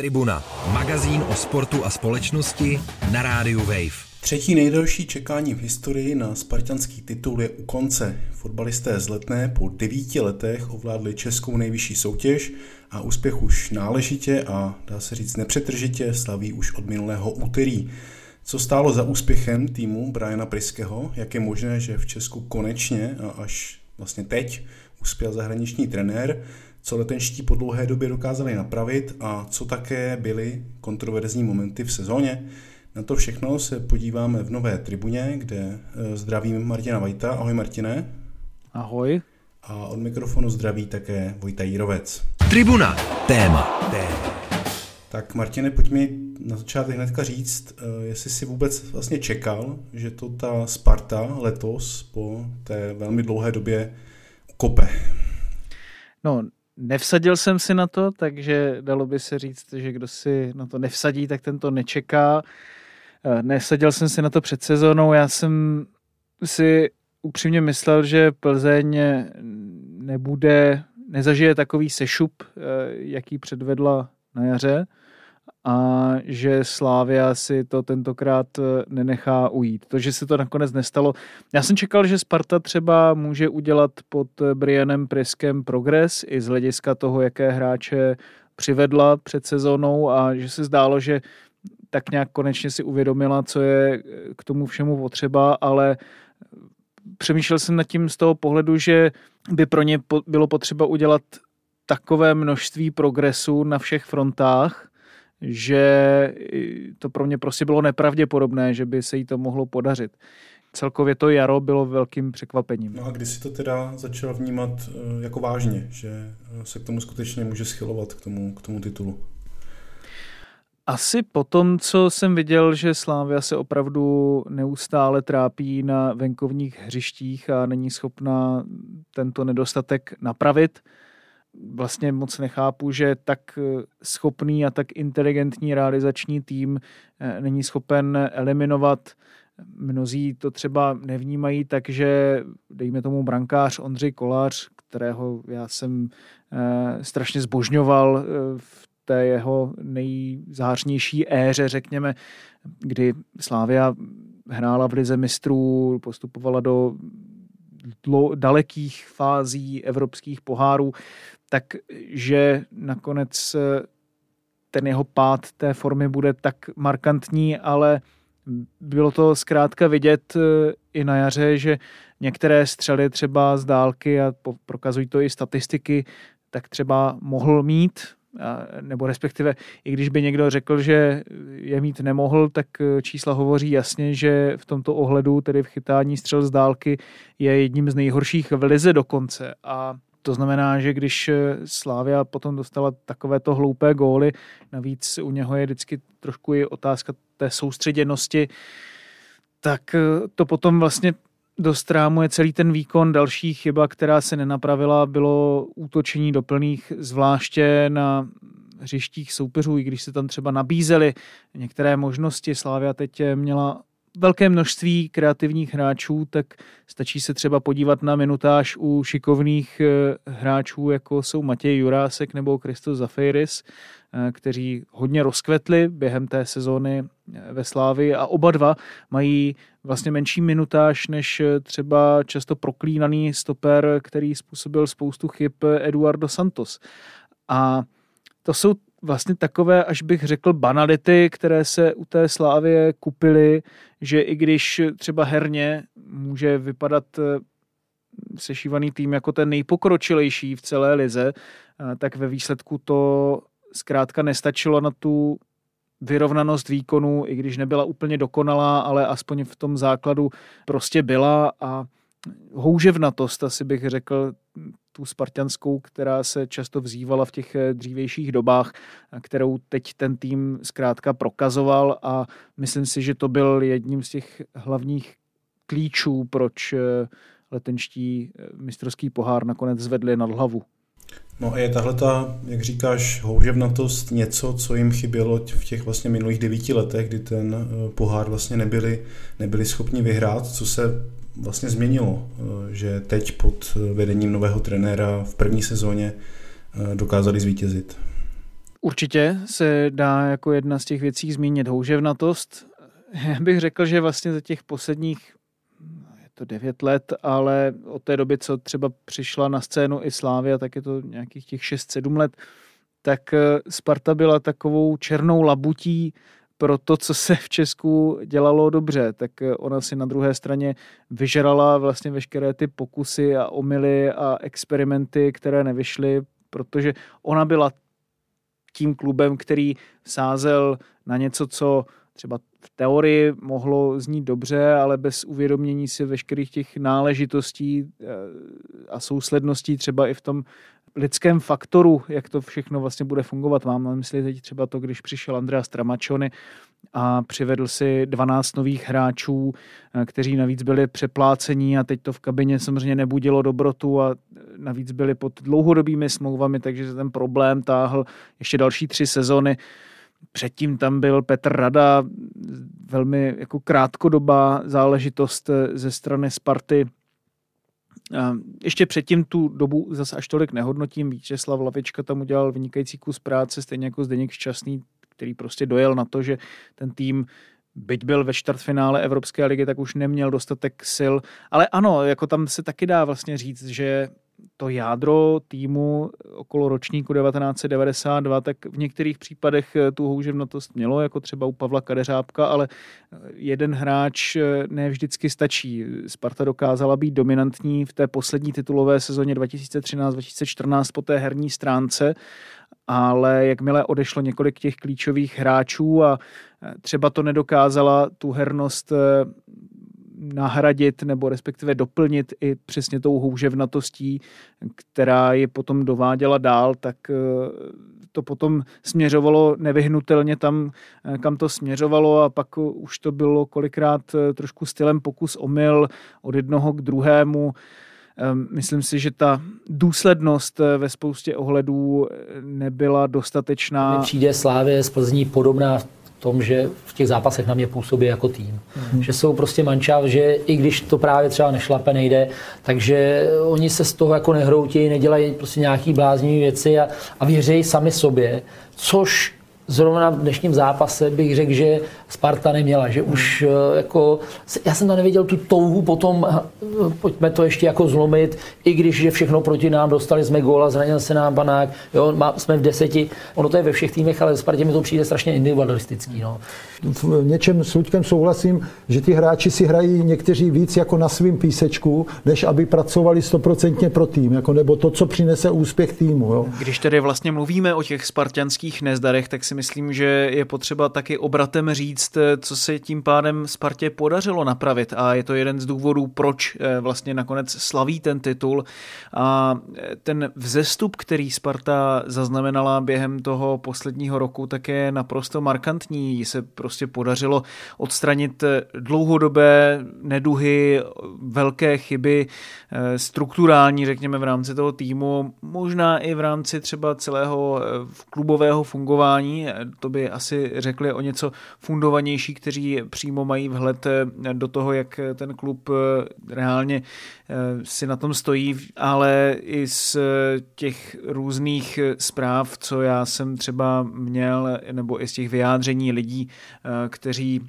Tribuna, magazín o sportu a společnosti na rádiu Wave. Třetí nejdelší čekání v historii na spartanský titul je u konce. Fotbalisté z Letné po devíti letech ovládli českou nejvyšší soutěž a úspěch už náležitě a dá se říct nepřetržitě slaví už od minulého úterý. Co stálo za úspěchem týmu Briana Priského? Jak je možné, že v Česku konečně a až vlastně teď uspěl zahraniční trenér? Co letenští po dlouhé době dokázali napravit a co také byly kontroverzní momenty v sezóně? Na to všechno se podíváme v nové tribuně, kde eh, zdravím Martina Vajta. Ahoj Martine. Ahoj. A od mikrofonu zdraví také Vojta Jírovec. Tribuna. Téma. Téma. Tak Martine, pojď mi na začátek hnedka říct, eh, jestli si vůbec vlastně čekal, že to ta Sparta letos po té velmi dlouhé době kope. No, nevsadil jsem si na to, takže dalo by se říct, že kdo si na to nevsadí, tak ten to nečeká. Eh, nesadil jsem si na to před sezónou, já jsem si upřímně myslel, že Plzeň nebude, nezažije takový sešup, eh, jaký předvedla na jaře a že Slávia si to tentokrát eh, nenechá ujít. To, že se to nakonec nestalo. Já jsem čekal, že Sparta třeba může udělat pod Brianem Priskem progres i z hlediska toho, jaké hráče přivedla před sezónou a že se zdálo, že tak nějak konečně si uvědomila, co je k tomu všemu potřeba, ale přemýšlel jsem nad tím z toho pohledu, že by pro ně bylo potřeba udělat takové množství progresu na všech frontách, že to pro mě prostě bylo nepravděpodobné, že by se jí to mohlo podařit. Celkově to jaro bylo velkým překvapením. No a kdy si to teda začal vnímat eh, jako vážně, že eh, se k tomu skutečně může schylovat, k tomu, k tomu titulu? Asi po tom, co jsem viděl, že Slávia se opravdu neustále trápí na venkovních hřištích a není schopná tento nedostatek napravit, vlastně moc nechápu, že tak schopný a tak inteligentní realizační tým eh, není schopen eliminovat. Mnozí to třeba nevnímají, takže dejme tomu brankář Ondřej Kolář, kterého já jsem eh, strašně zbožňoval eh, v té jeho nejzářnější éře, řekněme, kdy Slávia hrála v lize mistrů, postupovala do dalekých fází evropských pohárů, takže nakonec eh, ten jeho pád té formy bude tak markantní, ale bylo to zkrátka vidět eh, i na jaře, že některé střely třeba z dálky a prokazují to i statistiky, tak třeba mohl mít, nebo respektive i když by někdo řekl, že je mít nemohl, tak eh, čísla hovoří jasně, že v tomto ohledu, tedy v chytání střel z dálky, je jedním z nejhorších v lize dokonce. A to znamená, že když eh, Slávia potom dostala takovéto hloupé góly, navíc u něho je vždycky trošku i otázka té soustředěnosti, tak eh, to potom vlastně dostrámuje celý ten výkon. Další chyba, která se nenapravila, bylo útočení do plných, zvláště na hřištích soupeřů, i když se tam třeba nabízely některé možnosti. Slávia teď měla velké množství kreativních hráčů, tak stačí se třeba podívat na minutáž u šikovných eh, hráčů, jako jsou Matěj Jurásek nebo Kristos Zafeiris, eh, kteří hodně rozkvetli během té sezóny eh, ve Slávi a oba dva mají vlastně menší minutáž než třeba často proklínaný stoper, který způsobil spoustu chyb Eduardo Santos. A to jsou vlastně takové, až bych řekl, banality, které se u té Slávie kupily, že i když třeba herně může vypadat eh, sešívaný tým jako ten nejpokročilejší v celé lize, eh, tak ve výsledku to zkrátka nestačilo na tu vyrovnanost výkonu, i když nebyla úplně dokonalá, ale aspoň v tom základu prostě byla a houževnatost, asi bych řekl, tu spartianskou, která se často vzývala v těch eh, dřívějších dobách, kterou teď ten tým zkrátka prokazoval a myslím si, že to byl jedním z těch hlavních klíčů, proč eh, letenští eh, mistrovský pohár nakonec zvedli nad hlavu. No a je tahle ta, jak říkáš, houževnatost něco, co jim chybělo v těch vlastně minulých devíti letech, kdy ten pohár vlastně nebyli, nebyli schopni vyhrát, co se vlastně změnilo, eh, že teď pod vedením nového trenéra v první sezóně eh, dokázali zvítězit? Určitě se dá jako jedna z těch věcí zmínit houževnatost. Já bych řekl, že vlastně za těch posledních to devět let, ale od té doby, co třeba přišla na scénu i Slávia, tak je to nějakých těch 6-7 let, tak eh, Sparta byla takovou černou labutí pro to, co se v Česku dělalo dobře, tak eh, ona si na druhé straně vyžrala vlastně veškeré ty pokusy a omily a experimenty, které nevyšly, protože ona byla tím klubem, který sázel na něco, co třeba v teorii mohlo znít dobře, ale bez uvědomění si veškerých těch náležitostí eh, a sousledností třeba i v tom lidském faktoru, jak to všechno vlastně bude fungovat. Mám na mysli teď třeba to, když přišel Andrea Stramačony a přivedl si 12 nových hráčů, eh, kteří navíc byli přeplácení a teď to v kabině samozřejmě nebudilo dobrotu a navíc byli pod dlouhodobými smlouvami, takže se ten problém táhl ještě další tři sezony. Předtím tam byl Petr Rada, velmi jako krátkodobá záležitost ze strany Sparty, ještě předtím tu dobu zase až tolik nehodnotím. Vítězslav Lavička tam udělal vynikající kus práce, stejně jako Zdeněk Šťastný, který prostě dojel na to, že ten tým byť byl ve čtvrtfinále Evropské ligy, tak už neměl dostatek sil. Ale ano, jako tam se taky dá vlastně říct, že to jádro týmu okolo ročníku 1992, tak v některých případech eh, tu houževnatost mělo, jako třeba u Pavla Kadeřábka, ale eh, jeden hráč eh, ne vždycky stačí. Sparta dokázala být dominantní v té poslední titulové sezóně 2013-2014 po té herní stránce, ale jakmile odešlo několik těch klíčových hráčů a třeba to nedokázala tu hernost nahradit nebo respektive doplnit i přesně tou houževnatostí, která je potom dováděla dál, tak eh, to potom směřovalo nevyhnutelně tam, eh, kam to směřovalo a pak už to bylo kolikrát eh, trošku stylem pokus omyl od jednoho k druhému. Ehm, myslím si, že ta důslednost ve spoustě ohledů nebyla dostatečná. Přijde Slávě z Plzní podobná tom, že v těch zápasech na mě působí jako tým. Mm. Že jsou prostě mančav, že i když to právě třeba nešlape, nejde, takže oni se z toho jako nehroutí, nedělají prostě nějaký bláznivé věci a, a věří sami sobě, což zrovna v dnešním zápase bych řekl, že Sparta neměla, že už eh, jako, já jsem tam neviděl tu touhu potom, eh, pojďme to ještě jako zlomit, i když je všechno proti nám, dostali jsme góla, zranil se nám panák, jo, má, jsme v deseti, ono to je ve všech týmech, ale Spartě mi to přijde strašně individualistický. No. V něčem s Luďkem souhlasím, že ti hráči si hrají někteří víc jako na svým písečku, než aby pracovali stoprocentně pro tým, jako, nebo to, co přinese úspěch týmu. Jo. Když tedy vlastně mluvíme o těch spartianských nezdarech, tak si myslím, že je potřeba taky obratem říct, co se tím pádem Spartě podařilo napravit. A je to jeden z důvodů, proč eh, vlastně nakonec slaví ten titul. A eh, ten vzestup, který Sparta zaznamenala během toho posledního roku, tak je naprosto markantní. Se prostě podařilo odstranit eh, dlouhodobé neduhy, velké chyby, strukturální, řekněme, v rámci toho týmu, možná i v rámci třeba celého klubového fungování to by asi řekli o něco fundovanější, kteří přímo mají vhled eh, do toho, jak ten klub eh, reálně eh, si na tom stojí, ale i z těch různých zpráv, co já jsem třeba měl, nebo i z těch vyjádření lidí, kteří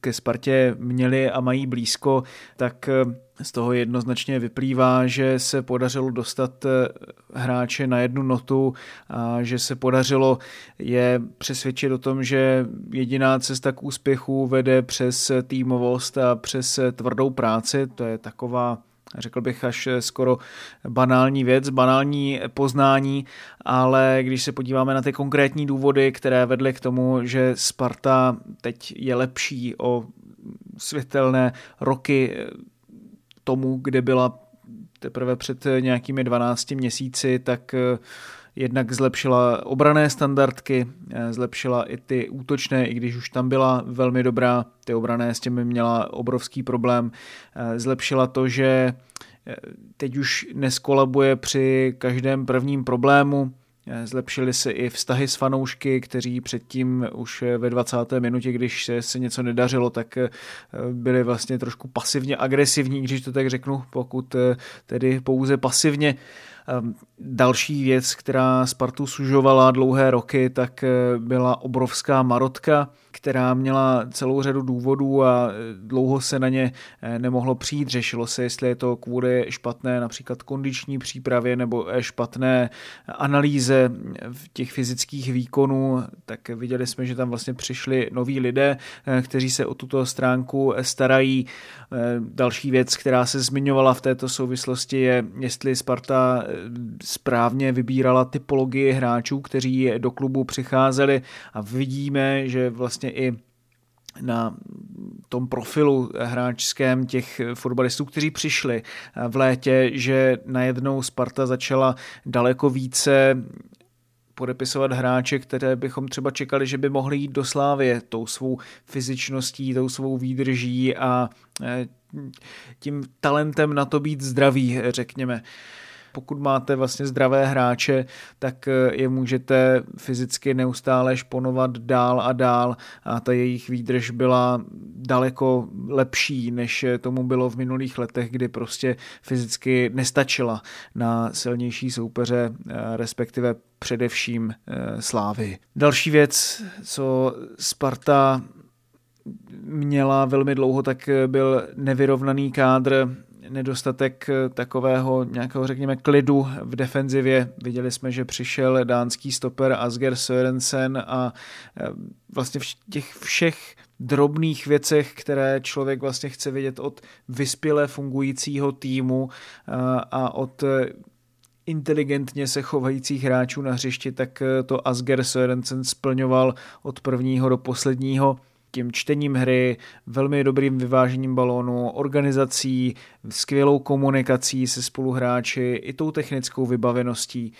ke Spartě měli a mají blízko, tak z toho jednoznačně vyplývá, že se podařilo dostat eh, hráče na jednu notu a že se podařilo je přesvědčit o tom, že jediná cesta k úspěchu vede přes týmovost a přes tvrdou práci. To je taková řekl bych až skoro banální věc, banální poznání, ale když se podíváme na ty konkrétní důvody, které vedly k tomu, že Sparta teď je lepší o světelné roky tomu, kde byla teprve před nějakými 12 měsíci, tak eh, jednak zlepšila obrané standardky, eh, zlepšila i ty útočné, i když už tam byla velmi dobrá, ty obrané s těmi měla obrovský problém. Eh, zlepšila to, že teď už neskolabuje při každém prvním problému, Zlepšily se i vztahy s fanoušky, kteří předtím už ve 20. minutě, když se něco nedařilo, tak eh, byli vlastně trošku pasivně agresivní, když to tak řeknu, pokud eh, tedy pouze pasivně Ehm, další věc, která Spartu sužovala dlouhé roky, tak byla obrovská marotka, která měla celou řadu důvodů a dlouho se na ně nemohlo přijít. Řešilo se, jestli je to kvůli špatné například kondiční přípravě nebo špatné analýze těch fyzických výkonů, tak viděli jsme, že tam vlastně přišli noví lidé, kteří se o tuto stránku starají. Další věc, která se zmiňovala v této souvislosti je, jestli Sparta správně vybírala typologii hráčů, kteří do klubu přicházeli a vidíme, že vlastně i na tom profilu hráčském těch fotbalistů, kteří přišli v létě, že najednou Sparta začala daleko více podepisovat hráče, které bychom třeba čekali, že by mohli jít do Slávě tou svou fyzičností, tou svou výdrží a eh, tím talentem na to být zdravý, řekněme pokud máte vlastně zdravé hráče, tak eh, je můžete fyzicky neustále šponovat dál a dál a ta jejich výdrž byla daleko lepší, než tomu bylo v minulých letech, kdy prostě fyzicky nestačila na silnější soupeře, eh, respektive především eh, Slávy. Další věc, co Sparta měla velmi dlouho, tak byl nevyrovnaný kádr nedostatek eh, takového nějakého, řekněme, klidu v defenzivě. Viděli jsme, že přišel dánský stoper Asger Sørensen a eh, vlastně v těch všech drobných věcech, které člověk vlastně chce vidět od vyspěle fungujícího týmu eh, a od inteligentně se chovajících hráčů na hřišti, tak to Asger Sørensen splňoval od prvního do posledního tím čtením hry, velmi dobrým vyvážením balónu, organizací, skvělou komunikací se spoluhráči i tou technickou vybaveností.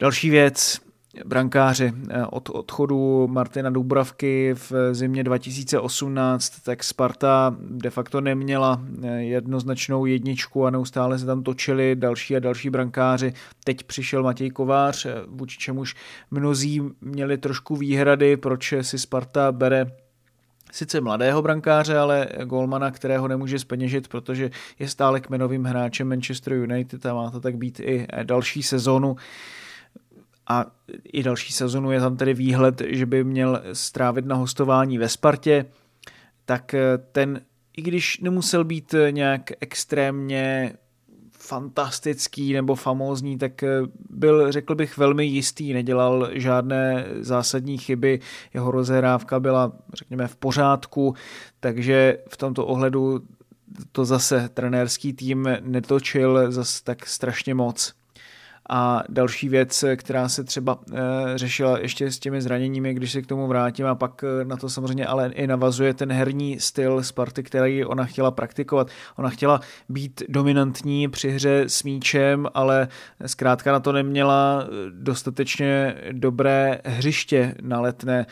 Další věc, brankáři od odchodu Martina Dubravky v zimě 2018, tak Sparta de facto neměla jednoznačnou jedničku a neustále se tam točili další a další brankáři. Teď přišel Matěj Kovář, vůči čemuž mnozí měli trošku výhrady, proč si Sparta bere sice mladého brankáře, ale golmana, kterého nemůže speněžit, protože je stále kmenovým hráčem Manchester United a má to tak být i další sezonu. A i další sezonu je tam tedy výhled, že by měl strávit na hostování ve Spartě, tak ten, i když nemusel být nějak extrémně fantastický nebo famózní, tak eh, byl, řekl bych, velmi jistý, nedělal žádné zásadní chyby, jeho rozehrávka byla, řekněme, v pořádku, takže v tomto ohledu to zase trenérský tým netočil zase tak strašně moc. A další věc, která se třeba e, řešila ještě s těmi zraněními, když se k tomu vrátím a pak eh, na to samozřejmě ale i navazuje ten herní styl Sparty, který ona chtěla praktikovat. Ona chtěla být dominantní při hře s míčem, ale zkrátka na to neměla eh, dostatečně dobré hřiště na letné.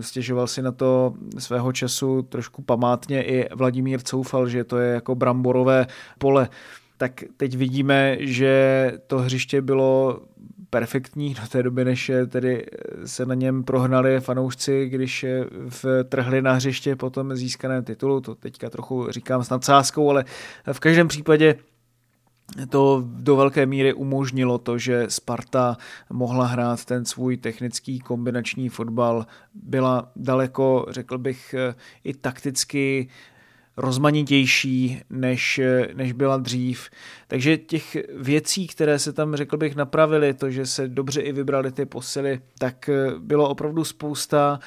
Stěžoval si na to svého času trošku památně i Vladimír Coufal, že to je jako bramborové pole tak teď vidíme, že to hřiště bylo perfektní do té doby, než tedy se na něm prohnali fanoušci, když trhli na hřiště potom získané titulu, to teďka trochu říkám s nadsázkou, ale v každém případě to do velké míry umožnilo to, že Sparta mohla hrát ten svůj technický kombinační fotbal. Byla daleko, řekl bych, i takticky rozmanitější, než, než byla dřív. Takže těch věcí, které se tam, řekl bych, napravily, to, že se dobře i vybrali ty posily, tak bylo opravdu spousta.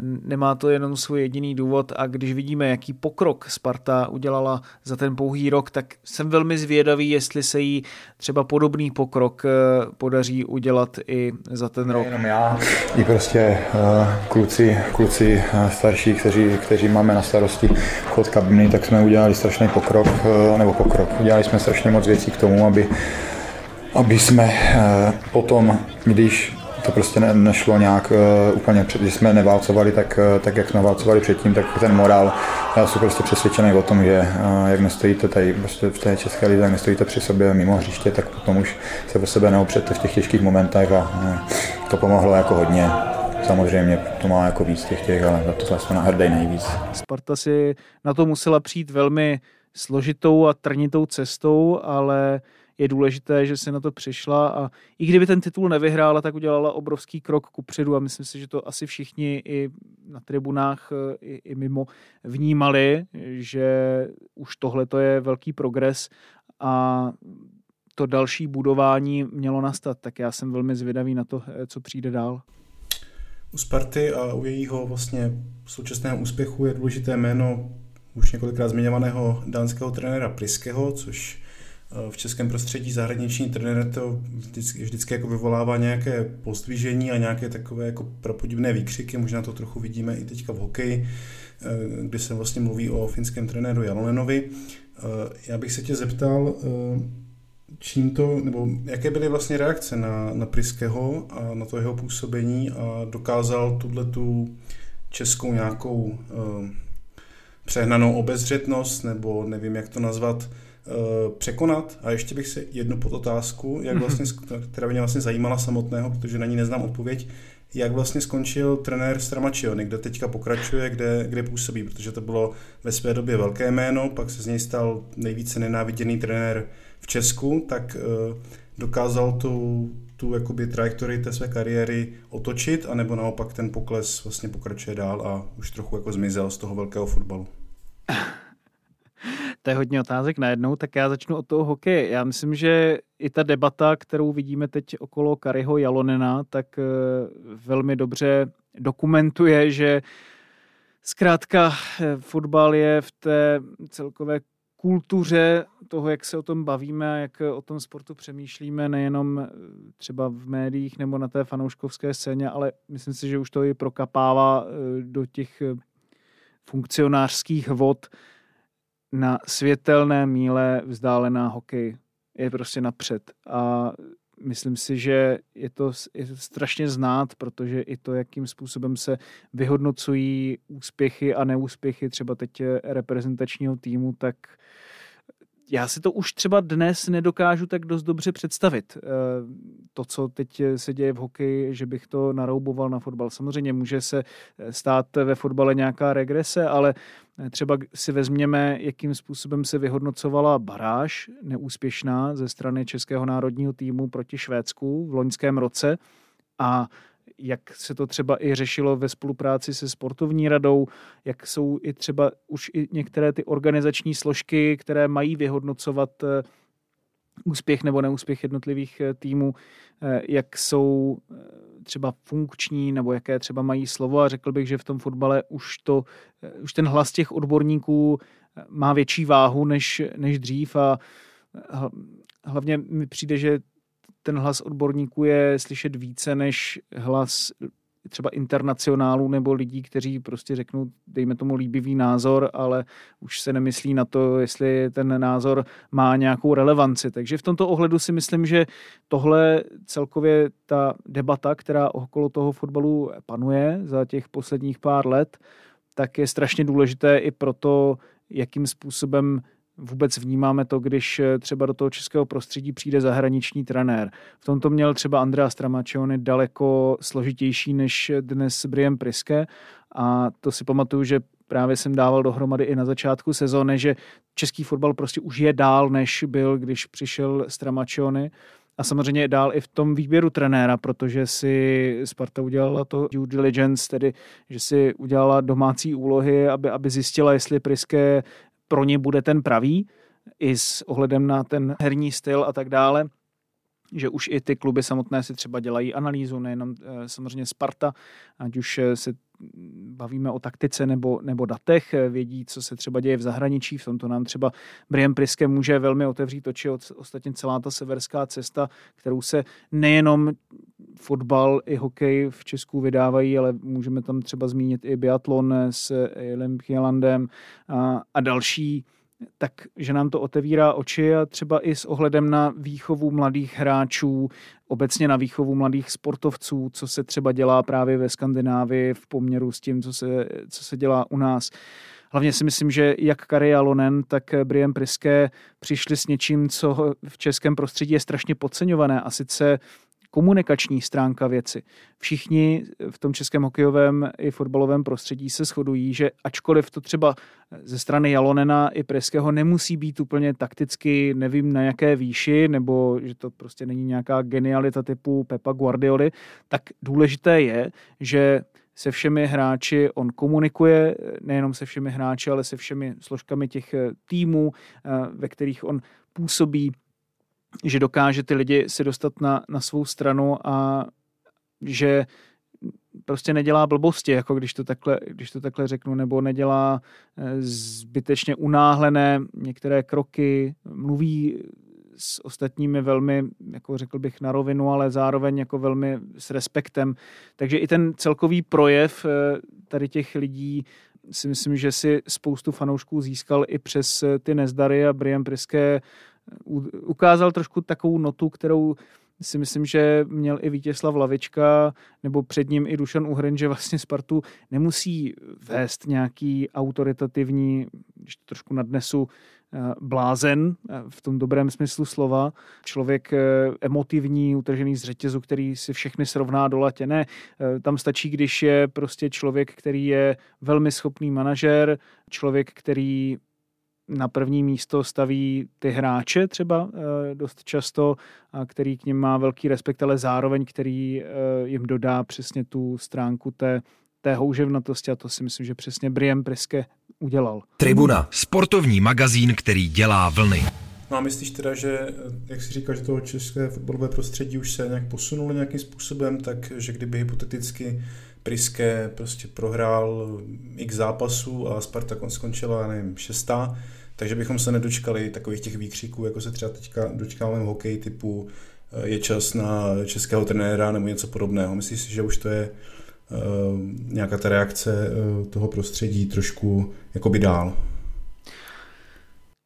Nemá to jenom svůj jediný důvod a když vidíme, jaký pokrok Sparta udělala za ten pouhý rok, tak jsem velmi zvědavý, jestli se jí třeba podobný pokrok eh, podaří udělat i za ten rok. Jenom já, i prostě uh, kluci, kluci starší, kteří, kteří máme na starosti chod kabiny, tak jsme udělali strašný pokrok, eh, nebo pokrok. Udělali jsme strašně moc věcí k tomu, aby, aby jsme eh, potom, když to prostě ne, nešlo nějak uh, úplně, před, když jsme neválcovali tak, uh, tak, jak jsme válcovali předtím, tak ten morál, já jsem prostě přesvědčený o tom, že uh, jak nestojíte tady prostě v té české lize, jak nestojíte při sobě mimo hřiště, tak potom už se o sebe neopřete v těch těžkých momentech a uh, to pomohlo jako hodně. Samozřejmě to má jako víc těch těch, ale za to vlastně hrdej nejvíc. Sparta si na to musela přijít velmi složitou a trnitou cestou, ale je důležité, že se na to přišla a i kdyby ten titul nevyhrála, tak udělala obrovský krok kupředu a myslím si, že to asi všichni i na tribunách eh, i, i mimo vnímali, že už tohle to je velký progres a to další budování mělo nastat, tak já jsem velmi zvědavý na to, eh, co přijde dál. U Sparty a u jejího vlastně současného úspěchu je důležité jméno už několikrát zmiňovaného dánského trenéra Priskeho, což eh, v českém prostředí zahraniční trenér to vždycky, vždycky jako vyvolává nějaké pozdvižení a nějaké takové jako prapodivné výkřiky, možná to trochu vidíme i teďka v hokeji, eh, kdy se vlastně mluví o finském trenéru Jalonenovi. Já bych se tě zeptal, čím to, nebo jaké byly vlastně reakce na, na Priského a na to jeho působení a dokázal tuhle tu českou nějakou přehnanou obezřetnost, nebo nevím, jak to nazvat, uh, překonat. A ještě bych si jednu podotázku, jak mhm. vlastně, která mě vlastně zajímala samotného, protože na ní neznám odpověď, jak vlastně skončil trenér Stramačiony, kde teďka pokračuje, kde, kde působí, protože to bylo ve své době velké jméno, pak se z něj stal nejvíce nenáviděný trenér v Česku, tak eh, dokázal tu, tu jakoby trajektorii té své kariéry otočit, anebo naopak ten pokles vlastně pokračuje dál a už trochu jako zmizel z toho velkého fotbalu? To je hodně otázek najednou, tak já začnu od toho hokeje. Já myslím, že i ta debata, kterou vidíme teď okolo Kariho Jalonena, tak eh, velmi dobře dokumentuje, že zkrátka eh, fotbal je v té celkové kultuře toho, jak se o tom bavíme, jak o tom sportu přemýšlíme, nejenom eh, třeba v médiích nebo na té fanouškovské scéně, ale myslím si, že už to i prokapává eh, do těch eh, funkcionářských vod na světelné míle vzdálená hokej je prostě napřed. A myslím si, že je to, je to strašně znát, protože i to, jakým způsobem se vyhodnocují úspěchy a neúspěchy třeba teď reprezentačního týmu, tak já si to už třeba dnes nedokážu tak dost dobře představit. Eh, to, co teď se děje v hokeji, že bych to narouboval na fotbal. Samozřejmě může se stát ve fotbale nějaká regrese, ale třeba si vezměme, jakým způsobem se vyhodnocovala baráž neúspěšná ze strany Českého národního týmu proti Švédsku v loňském roce a jak se to třeba i řešilo ve spolupráci se sportovní radou, jak jsou i třeba už i některé ty organizační složky, které mají vyhodnocovat eh, úspěch nebo neúspěch jednotlivých eh, týmů, eh, jak jsou třeba funkční nebo jaké třeba mají slovo. A řekl bych, že v tom fotbale už, to, už ten hlas těch odborníků má větší váhu než, než dřív. A hlavně mi přijde, že ten hlas odborníků je slyšet více než hlas třeba internacionálů nebo lidí, kteří prostě řeknou, dejme tomu líbivý názor, ale už se nemyslí na to, jestli ten názor má nějakou relevanci. Takže v tomto ohledu si myslím, že tohle celkově ta debata, která okolo toho fotbalu panuje za těch posledních pár let, tak je strašně důležité i proto, jakým způsobem vůbec vnímáme to, když eh, třeba do toho českého prostředí přijde zahraniční trenér. V tomto měl třeba Andrea Stramačiony daleko složitější než dnes Brian Priske a to si pamatuju, že právě jsem dával dohromady i na začátku sezóny, že český fotbal prostě už je dál, než byl, když přišel Stramačiony a samozřejmě dál i v tom výběru trenéra, protože si Sparta udělala to due diligence, tedy že si udělala domácí úlohy, aby, aby zjistila, jestli Priske pro ně bude ten pravý, i s ohledem na ten herní styl a tak dále že už i ty kluby samotné si třeba dělají analýzu, nejenom eh, samozřejmě Sparta, ať už eh, se bavíme o taktice nebo, nebo datech, eh, vědí, co se třeba děje v zahraničí, v tomto nám třeba Brian Priske může velmi otevřít oči, ostatně celá ta severská cesta, kterou se nejenom fotbal i hokej v Česku vydávají, ale můžeme tam třeba zmínit i biatlon s Jelem Kielandem a, a další tak že nám to otevírá oči a třeba i s ohledem na výchovu mladých hráčů, obecně na výchovu mladých sportovců, co se třeba dělá právě ve Skandinávii v poměru s tím, co se, co se dělá u nás. Hlavně si myslím, že jak Kari Alonen, tak Brian Priske přišli s něčím, co v českém prostředí je strašně podceňované a sice komunikační stránka věci. Všichni v tom českém hokejovém i fotbalovém prostředí se shodují, že ačkoliv to třeba ze strany Jalonena i Preského nemusí být úplně takticky, nevím na jaké výši, nebo že to prostě není nějaká genialita typu Pepa Guardioli, tak důležité je, že se všemi hráči on komunikuje, nejenom se všemi hráči, ale se všemi složkami těch týmů, ve kterých on působí, že dokáže ty lidi si dostat na, na svou stranu a že prostě nedělá blbosti, jako když to takhle, když to takhle řeknu, nebo nedělá eh, zbytečně unáhlené některé kroky, mluví s ostatními velmi, jako řekl bych, na rovinu, ale zároveň jako velmi s respektem. Takže i ten celkový projev eh, tady těch lidí si myslím, že si spoustu fanoušků získal i přes eh, ty nezdary a Brian Priske ukázal trošku takovou notu, kterou si myslím, že měl i Vítězslav Lavička nebo před ním i Dušan Uhren, že vlastně Spartu nemusí vést nějaký autoritativní, když to trošku nadnesu, eh, blázen eh, v tom dobrém smyslu slova, člověk eh, emotivní, utržený z řetězu, který si všechny srovná do latě. Ne, tam stačí, když je prostě člověk, který je velmi schopný manažer, člověk, který na první místo staví ty hráče třeba eh, dost často, a který k ním má velký respekt, ale zároveň který eh, jim dodá přesně tu stránku té, té houževnatosti a to si myslím, že přesně Brian Priske udělal. Tribuna, sportovní magazín, který dělá vlny. No a myslíš teda, že, jak jsi říkal, že toho české fotbalové prostředí už se nějak posunulo nějakým způsobem, tak že kdyby hypoteticky Priske prostě prohrál x zápasů a Sparta skončila, nevím, šestá, takže bychom se nedočkali takových těch výkřiků, jako se třeba teďka dočkáme v hokeji typu eh, je čas na českého trenéra nebo něco podobného. Myslíš si, že už to je uh, nějaká ta reakce uh, toho prostředí trošku jakoby dál?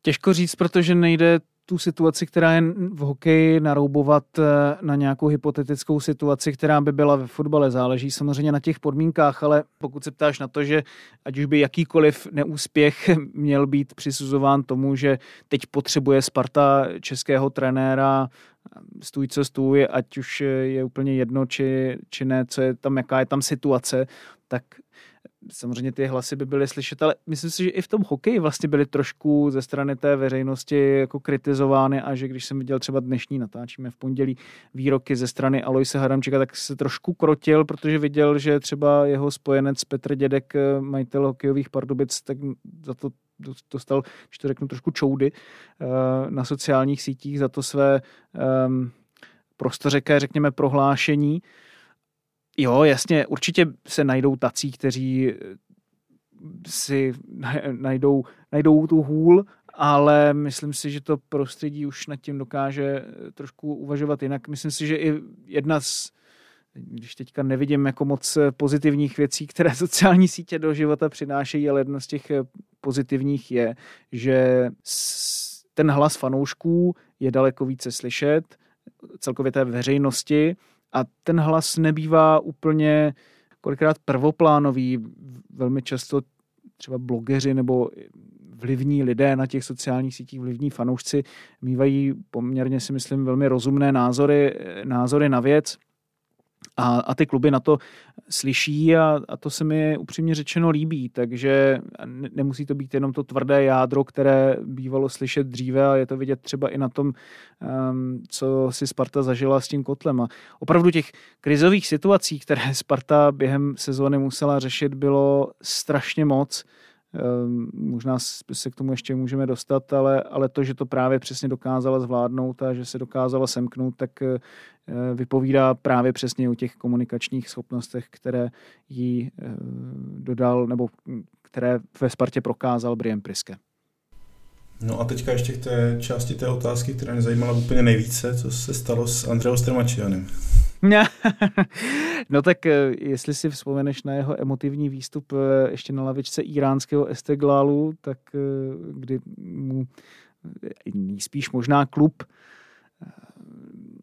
Těžko říct, protože nejde tu situaci, která je v hokeji, naroubovat eh, na nějakou hypotetickou situaci, která by byla ve fotbale. Záleží samozřejmě na těch podmínkách, ale pokud se ptáš na to, že ať už by jakýkoliv neúspěch měl být přisuzován tomu, že teď potřebuje Sparta českého trenéra, stůj co stůj, ať už je úplně jedno, či, či ne, co je tam, jaká je tam situace, tak samozřejmě ty hlasy by byly slyšet, ale myslím si, že i v tom hokeji vlastně byly trošku ze strany té veřejnosti jako kritizovány a že když jsem viděl třeba dnešní, natáčíme v pondělí, výroky ze strany Aloise Haramčika, tak se trošku krotil, protože viděl, že třeba jeho spojenec Petr Dědek, majitel hokejových Pardubic, tak za to dostal, když to řeknu, trošku čoudy eh, na sociálních sítích za to své um, prostořeké, řekněme, prohlášení. Jo, jasně, určitě se najdou tací, kteří si najdou, najdou tu hůl, ale myslím si, že to prostředí už nad tím dokáže trošku uvažovat jinak. Myslím si, že i jedna z když teďka nevidím jako moc pozitivních věcí, které sociální sítě do života přinášejí, ale jedna z těch pozitivních je, že ten hlas fanoušků je daleko více slyšet, celkově té veřejnosti a ten hlas nebývá úplně kolikrát prvoplánový. Velmi často třeba blogeři nebo vlivní lidé na těch sociálních sítích, vlivní fanoušci, mývají poměrně si myslím velmi rozumné názory, názory na věc a, a ty kluby na to slyší a, a to se mi upřímně řečeno líbí, takže ne, nemusí to být jenom to tvrdé jádro, které bývalo slyšet dříve a je to vidět třeba i na tom, um, co si Sparta zažila s tím kotlem. A opravdu těch krizových situací, které Sparta během sezóny musela řešit, bylo strašně moc. Ehm, možná se k tomu ještě můžeme dostat, ale, ale to, že to právě přesně dokázala zvládnout a že se dokázala semknout, tak eh, vypovídá právě přesně o těch komunikačních schopnostech, které jí eh, dodal, nebo které ve Spartě prokázal Brian Priske. No a teďka ještě k té části té otázky, která mě zajímala úplně nejvíce, co se stalo s Andreou Strmačianem. no tak eh, jestli si vzpomeneš na jeho emotivní výstup eh, ještě na lavičce iránského Esteglálu, tak eh, kdy mu spíš možná klub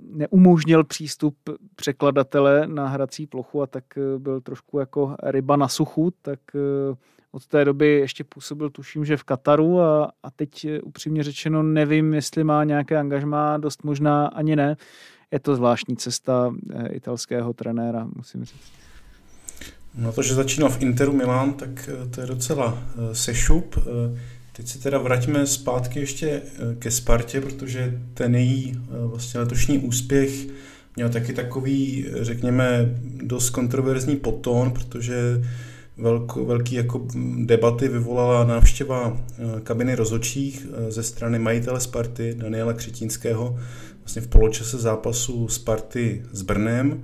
neumožnil přístup překladatele na hrací plochu a tak byl trošku jako ryba na suchu, tak od té doby ještě působil, tuším, že v Kataru a, a teď upřímně řečeno nevím, jestli má nějaké angažmá, dost možná ani ne. Je to zvláštní cesta italského trenéra, musím říct. No to, že začínal v Interu Milán, tak to je docela sešup. Teď si teda vraťme zpátky ještě eh, ke Spartě, protože ten její eh, vlastně letošní úspěch měl taky takový, řekněme, dost kontroverzní potón, protože velk, velký jako debaty vyvolala návštěva eh, kabiny rozočích ze strany majitele Sparty Daniela Křetínského vlastně v poločase zápasu Sparty s Brnem.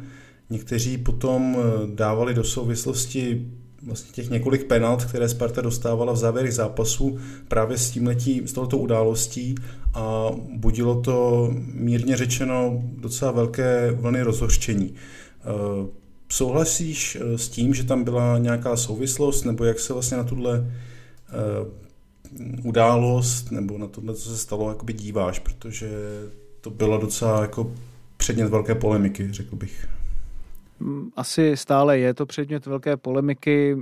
Někteří potom dávali do souvislosti vlastně těch několik penalt, které Sparta dostávala v závěrech zápasu právě s tímhletí, s touto událostí a budilo to mírně řečeno docela velké vlny rozhořčení. Eh, souhlasíš eh, s tím, že tam byla nějaká souvislost, nebo jak se vlastně na tuhle eh, událost, nebo na tohle, co se stalo, jakoby díváš, protože to bylo docela jako předmět velké polemiky, řekl bych asi stále je to předmět velké polemiky.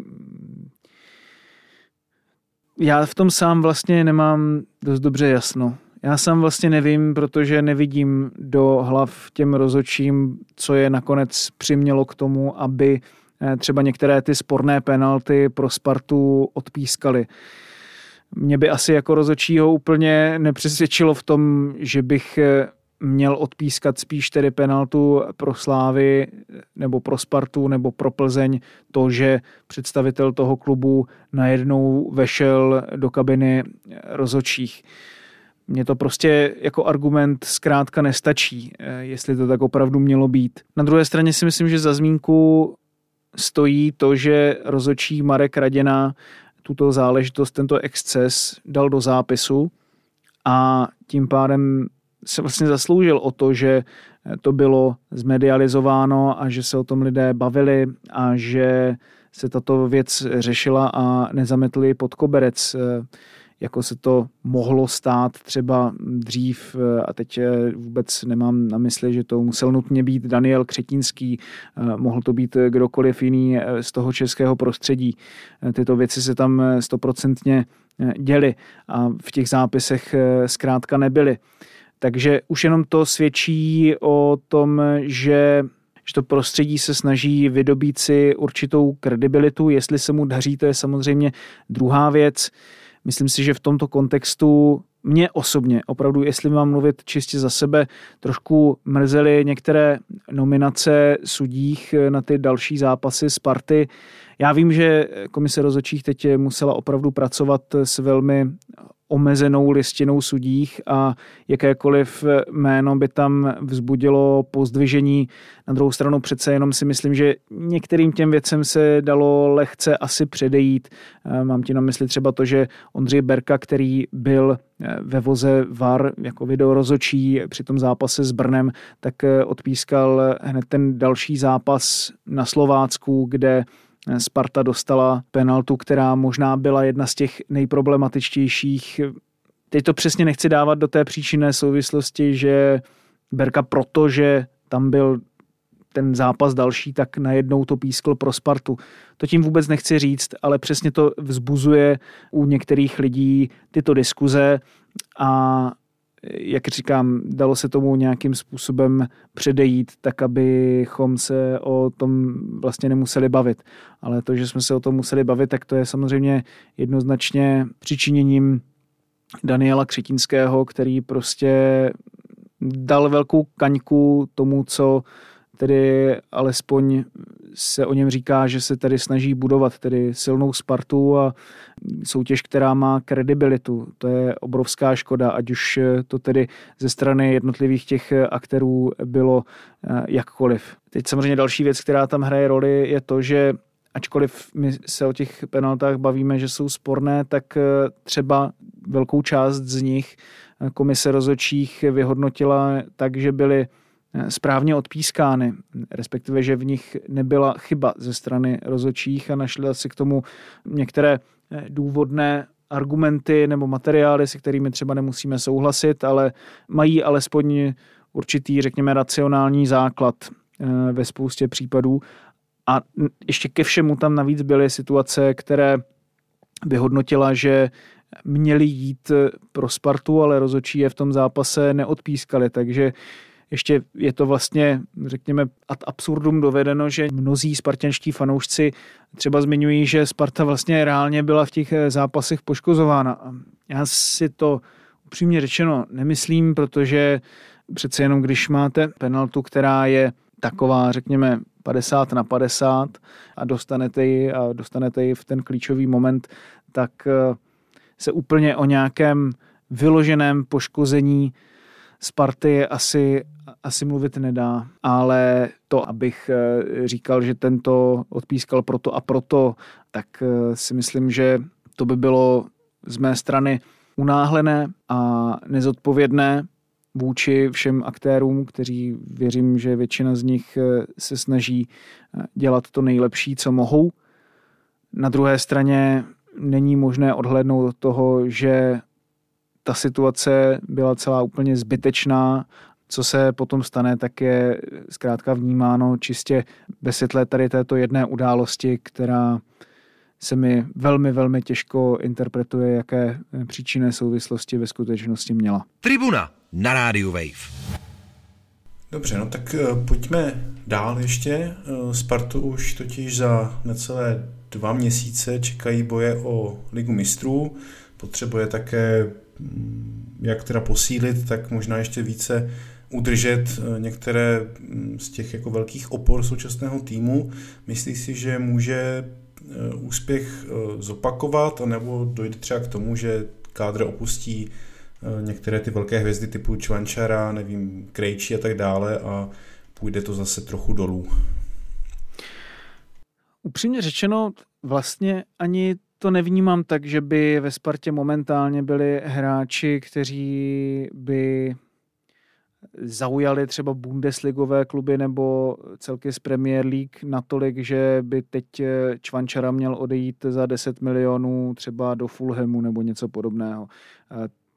Já v tom sám vlastně nemám dost dobře jasno. Já sám vlastně nevím, protože nevidím do hlav těm rozočím, co je nakonec přimělo k tomu, aby eh, třeba některé ty sporné penalty pro Spartu odpískali. Mě by asi jako rozočího úplně nepřesvědčilo v tom, že bych eh, měl odpískat spíš tedy penaltu pro Slávy nebo pro Spartu nebo pro Plzeň to, že představitel toho klubu najednou vešel do kabiny rozočích. Mně to prostě jako argument zkrátka nestačí, eh, jestli to tak opravdu mělo být. Na druhé straně si myslím, že za zmínku stojí to, že rozočí Marek Raděna tuto záležitost, tento exces dal do zápisu a tím pádem se vlastně zasloužil o to, že to bylo zmedializováno a že se o tom lidé bavili a že se tato věc řešila a nezametli pod koberec, jako se to mohlo stát třeba dřív, a teď vůbec nemám na mysli, že to musel nutně být Daniel Křetínský, mohl to být kdokoliv jiný z toho českého prostředí. Tyto věci se tam stoprocentně děly a v těch zápisech zkrátka nebyly. Takže už jenom to svědčí o tom, že že to prostředí se snaží vydobít si určitou kredibilitu. Jestli se mu daří, to je samozřejmě druhá věc. Myslím si, že v tomto kontextu mě osobně, opravdu, jestli mám mluvit čistě za sebe, trošku mrzely některé nominace sudích na ty další zápasy Sparty. Já vím, že komise rozhodčích teď musela opravdu pracovat s velmi omezenou listinou sudích a jakékoliv jméno by tam vzbudilo pozdvižení. Na druhou stranu přece jenom si myslím, že některým těm věcem se dalo lehce asi předejít. Eh, mám ti na mysli třeba to, že Ondřej Berka, který byl eh, ve voze VAR jako videorozočí při tom zápase s Brnem, tak eh, odpískal hned ten další zápas na Slovácku, kde Sparta dostala penaltu, která možná byla jedna z těch nejproblematičtějších. Teď to přesně nechci dávat do té příčinné souvislosti, že Berka protože tam byl ten zápas další, tak najednou to pískl pro Spartu. To tím vůbec nechci říct, ale přesně to vzbuzuje u některých lidí tyto diskuze a jak říkám, dalo se tomu nějakým způsobem předejít, tak abychom se o tom vlastně nemuseli bavit. Ale to, že jsme se o tom museli bavit, tak to je samozřejmě jednoznačně přičiněním Daniela Křetínského, který prostě dal velkou kaňku tomu, co tedy alespoň se o něm říká, že se tady snaží budovat tedy silnou Spartu a soutěž, která má kredibilitu. To je obrovská škoda, ať už to tedy ze strany jednotlivých těch aktérů bylo eh, jakkoliv. Teď samozřejmě další věc, která tam hraje roli, je to, že ačkoliv my se o těch penaltách bavíme, že jsou sporné, tak eh, třeba velkou část z nich eh, komise rozočích vyhodnotila tak, že byly správně odpískány, respektive, že v nich nebyla chyba ze strany rozočích a našli si k tomu některé eh, důvodné argumenty nebo materiály, se kterými třeba nemusíme souhlasit, ale mají alespoň určitý, řekněme, racionální základ ve spoustě případů. A ještě ke všemu tam navíc byly situace, které vyhodnotila, že měli jít pro Spartu, ale rozočí je v tom zápase neodpískali, takže ještě je to vlastně, řekněme, ad absurdum dovedeno, že mnozí spartanští fanoušci třeba zmiňují, že Sparta vlastně reálně byla v těch zápasech poškozována. Já si to upřímně řečeno nemyslím, protože přece jenom když máte penaltu, která je taková, řekněme, 50 na 50 a dostanete ji a dostanete ji v ten klíčový moment, tak eh, se úplně o nějakém vyloženém poškození Sparty asi, asi mluvit nedá, ale to, abych eh, říkal, že tento odpískal proto a proto, tak eh, si myslím, že to by bylo z mé strany unáhlené a nezodpovědné vůči všem aktérům, kteří věřím, že většina z nich eh, se snaží dělat to nejlepší, co mohou. Na druhé straně není možné odhlednout od toho, že ta situace byla celá úplně zbytečná. Co se potom stane, tak je zkrátka vnímáno čistě ve světle tady této jedné události, která se mi velmi, velmi těžko interpretuje, jaké příčinné souvislosti ve skutečnosti měla. Tribuna na rádiu Wave. Dobře, no tak eh, pojďme dál ještě. Eh, Spartu už totiž za necelé dva měsíce čekají boje o ligu mistrů. Potřebuje také jak teda posílit, tak možná ještě více udržet eh, některé mm, z těch jako velkých opor současného týmu. Myslí si, že může úspěch zopakovat, anebo dojde třeba k tomu, že kádr opustí některé ty velké hvězdy typu Čvančara, nevím, Krejčí a tak dále a půjde to zase trochu dolů. Upřímně řečeno, vlastně ani to nevnímám tak, že by ve Spartě momentálně byli hráči, kteří by zaujali třeba Bundesligové kluby nebo celky z Premier League natolik, že by teď Čvančara měl odejít za 10 milionů třeba do Fulhamu nebo něco podobného.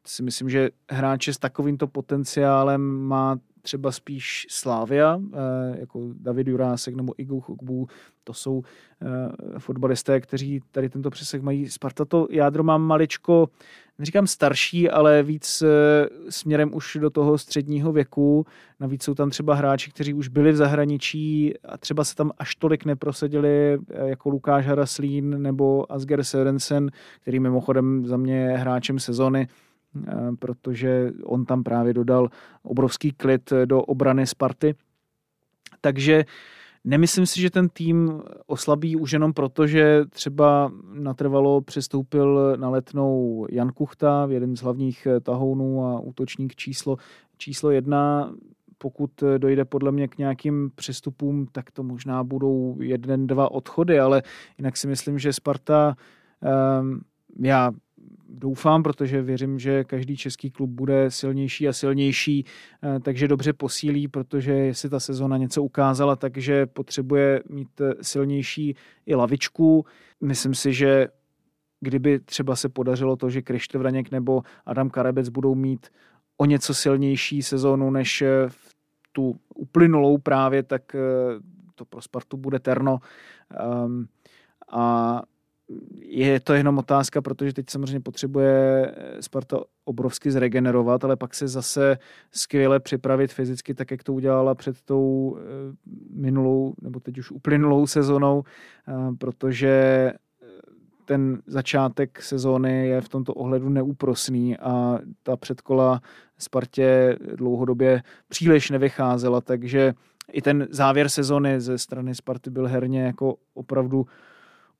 Si myslím, že hráče s takovýmto potenciálem má třeba spíš Slávia, eh, jako David Jurásek nebo Igu Chokbu, to jsou eh, fotbalisté, kteří tady tento přesah mají. Sparta to jádro má maličko, neříkám starší, ale víc eh, směrem už do toho středního věku. Navíc jsou tam třeba hráči, kteří už byli v zahraničí a třeba se tam až tolik neprosadili jako Lukáš Haraslín nebo Asger Sørensen, který mimochodem za mě je hráčem sezony protože on tam právě dodal obrovský klid do obrany Sparty. Takže nemyslím si, že ten tým oslabí už jenom proto, že třeba natrvalo přestoupil na letnou Jan Kuchta, jeden z hlavních tahounů a útočník číslo, číslo jedna. Pokud dojde podle mě k nějakým přestupům, tak to možná budou jeden, dva odchody, ale jinak si myslím, že Sparta já doufám, protože věřím, že každý český klub bude silnější a silnější, eh, takže dobře posílí, protože si ta sezona něco ukázala, takže potřebuje mít eh, silnější i lavičku. Myslím si, že kdyby třeba se podařilo to, že Krištof Vraněk nebo Adam Karebec budou mít o něco silnější sezónu než eh, v tu uplynulou právě, tak to pro Spartu bude terno. Um, a je to jenom otázka, protože teď samozřejmě potřebuje Sparta obrovsky zregenerovat, ale pak se zase skvěle připravit fyzicky, tak jak to udělala před tou eh, minulou, nebo teď už uplynulou sezonou, eh, protože eh, ten začátek sezóny je v tomto ohledu neúprosný a ta předkola Spartě dlouhodobě příliš nevycházela, takže i ten závěr sezony ze strany Sparty byl herně jako opravdu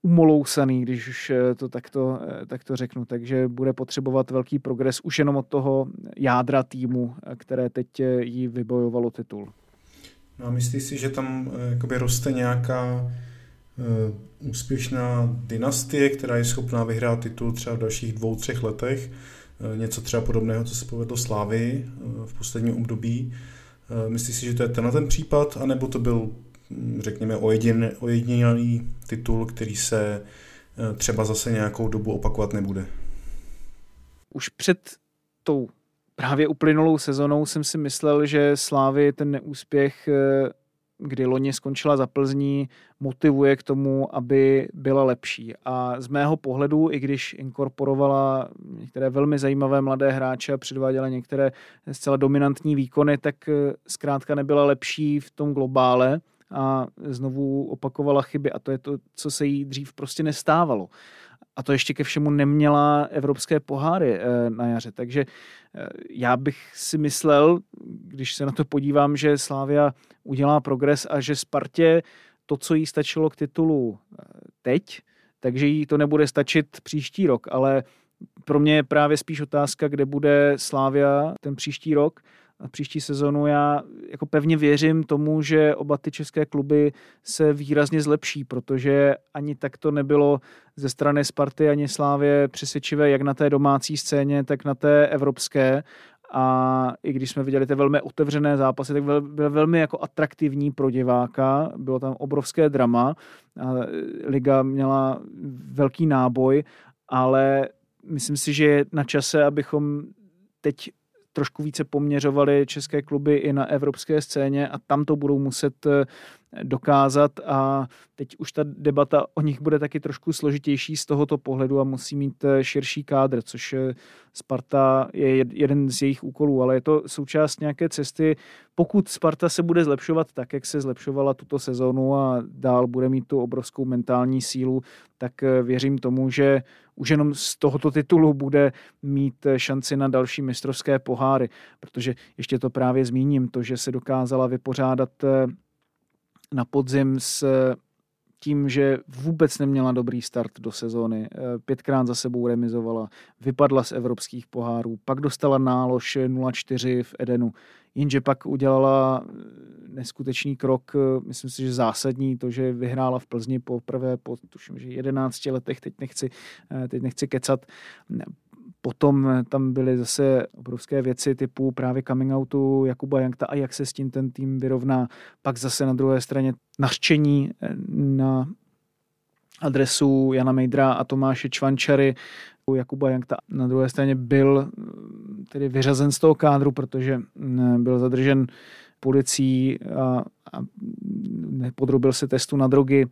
umolousaný, když už eh, to takto, eh, takto řeknu. Takže bude potřebovat velký progres už jenom od toho jádra týmu, eh, které teď jí vybojovalo titul. No a myslíš si, že tam jakoby roste nějaká uh, úspěšná dynastie, která je schopná vyhrát titul třeba v dalších dvou, třech letech? Uh, něco třeba podobného, co se povedlo Slávy uh, v posledním období. Myslíš si, že to je tenhle ten případ, anebo to byl řekněme, ojedinělý titul, který se eh, třeba zase nějakou dobu opakovat nebude. Už před tou právě uplynulou sezonou jsem si myslel, že Slávy ten neúspěch kdy loni skončila za Plzní, motivuje k tomu, aby byla lepší. A z mého pohledu, i když inkorporovala některé velmi zajímavé mladé hráče a předváděla některé zcela dominantní výkony, tak eh, zkrátka nebyla lepší v tom globále a znovu opakovala chyby a to je to, co se jí dřív prostě nestávalo. A to ještě ke všemu neměla evropské poháry eh, na jaře. Takže eh, já bych si myslel, když se na to podívám, že Slávia udělá progres a že Spartě to, co jí stačilo k titulu eh, teď, takže jí to nebude stačit příští rok, ale pro mě je právě spíš otázka, kde bude Slávia ten příští rok, příští sezonu. Já jako pevně věřím tomu, že oba ty české kluby se výrazně zlepší, protože ani tak to nebylo ze strany Sparty ani Slávě přesvědčivé jak na té domácí scéně, tak na té evropské a i když jsme viděli ty velmi otevřené zápasy, tak byl velmi jako atraktivní pro diváka, bylo tam obrovské drama, a liga měla velký náboj, ale myslím si, že je na čase, abychom teď trošku více poměřovali české kluby i na evropské scéně a tam to budou muset eh, dokázat a teď už ta debata o nich bude taky trošku složitější z tohoto pohledu a musí mít eh, širší kádr, což eh, Sparta je jeden z jejich úkolů, ale je to součást nějaké cesty. Pokud Sparta se bude zlepšovat tak, jak se zlepšovala tuto sezónu a dál bude mít tu obrovskou mentální sílu, tak věřím tomu, že už jenom z tohoto titulu bude mít šanci na další mistrovské poháry, protože ještě to právě zmíním, to, že se dokázala vypořádat eh, na podzim s tím, že vůbec neměla dobrý start do sezóny. Eh, pětkrát za sebou remizovala, vypadla z evropských pohárů, pak dostala nálož 0-4 v Edenu, jenže pak udělala eh, neskutečný krok, eh, myslím si, že zásadní, to, že vyhrála v Plzni poprvé po, tuším, že 11 letech, teď nechci, teď nechci kecat, Potom tam byly zase obrovské věci typu právě coming outu Jakuba Jankta a jak se s tím ten tým vyrovná. Pak zase na druhé straně nařčení eh, na adresu Jana Mejdra a Tomáše Čvančary. Jakuba Jankta na druhé straně byl eh, tedy vyřazen z toho kádru, protože mm, byl zadržen policií a, a nepodrobil se testu na drogy.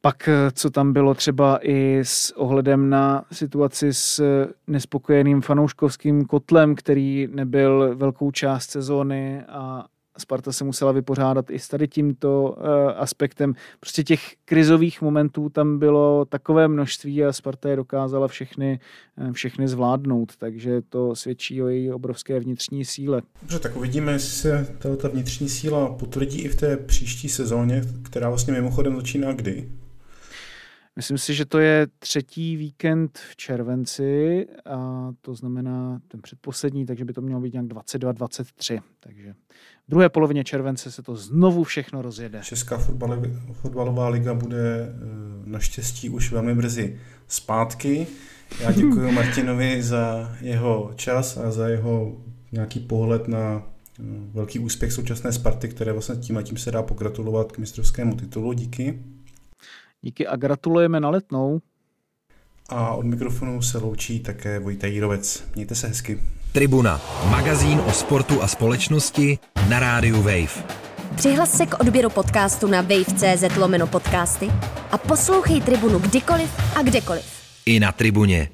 Pak, eh, co tam bylo třeba i s ohledem na situaci s eh, nespokojeným fanouškovským kotlem, který nebyl velkou část sezóny a Sparta se musela vypořádat i s tady tímto uh, aspektem. Prostě těch krizových momentů tam bylo takové množství a Sparta je dokázala všechny, všechny zvládnout, takže to svědčí o její obrovské vnitřní síle. Dobře, tak uvidíme, jestli se ta vnitřní síla potvrdí i v té příští sezóně, která vlastně mimochodem začíná kdy? Myslím si, že to je třetí víkend v červenci a to znamená ten předposlední, takže by to mělo být nějak 22-23. Takže v druhé polovině července se to znovu všechno rozjede. Česká fotbalová liga bude eh, naštěstí už velmi brzy zpátky. Já děkuji Martinovi za jeho čas a za jeho nějaký pohled na eh, velký úspěch současné Sparty, které vlastně tím a tím se dá pogratulovat k mistrovskému titulu. Díky. Díky a gratulujeme na letnou. A od mikrofonu se loučí také Vojta Jírovec. Mějte se hezky. Tribuna, magazín o sportu a společnosti na rádiu Wave. Přihlas se k odběru podcastu na wave.cz lomeno podcasty a poslouchej Tribunu kdykoliv a kdekoliv. I na Tribuně.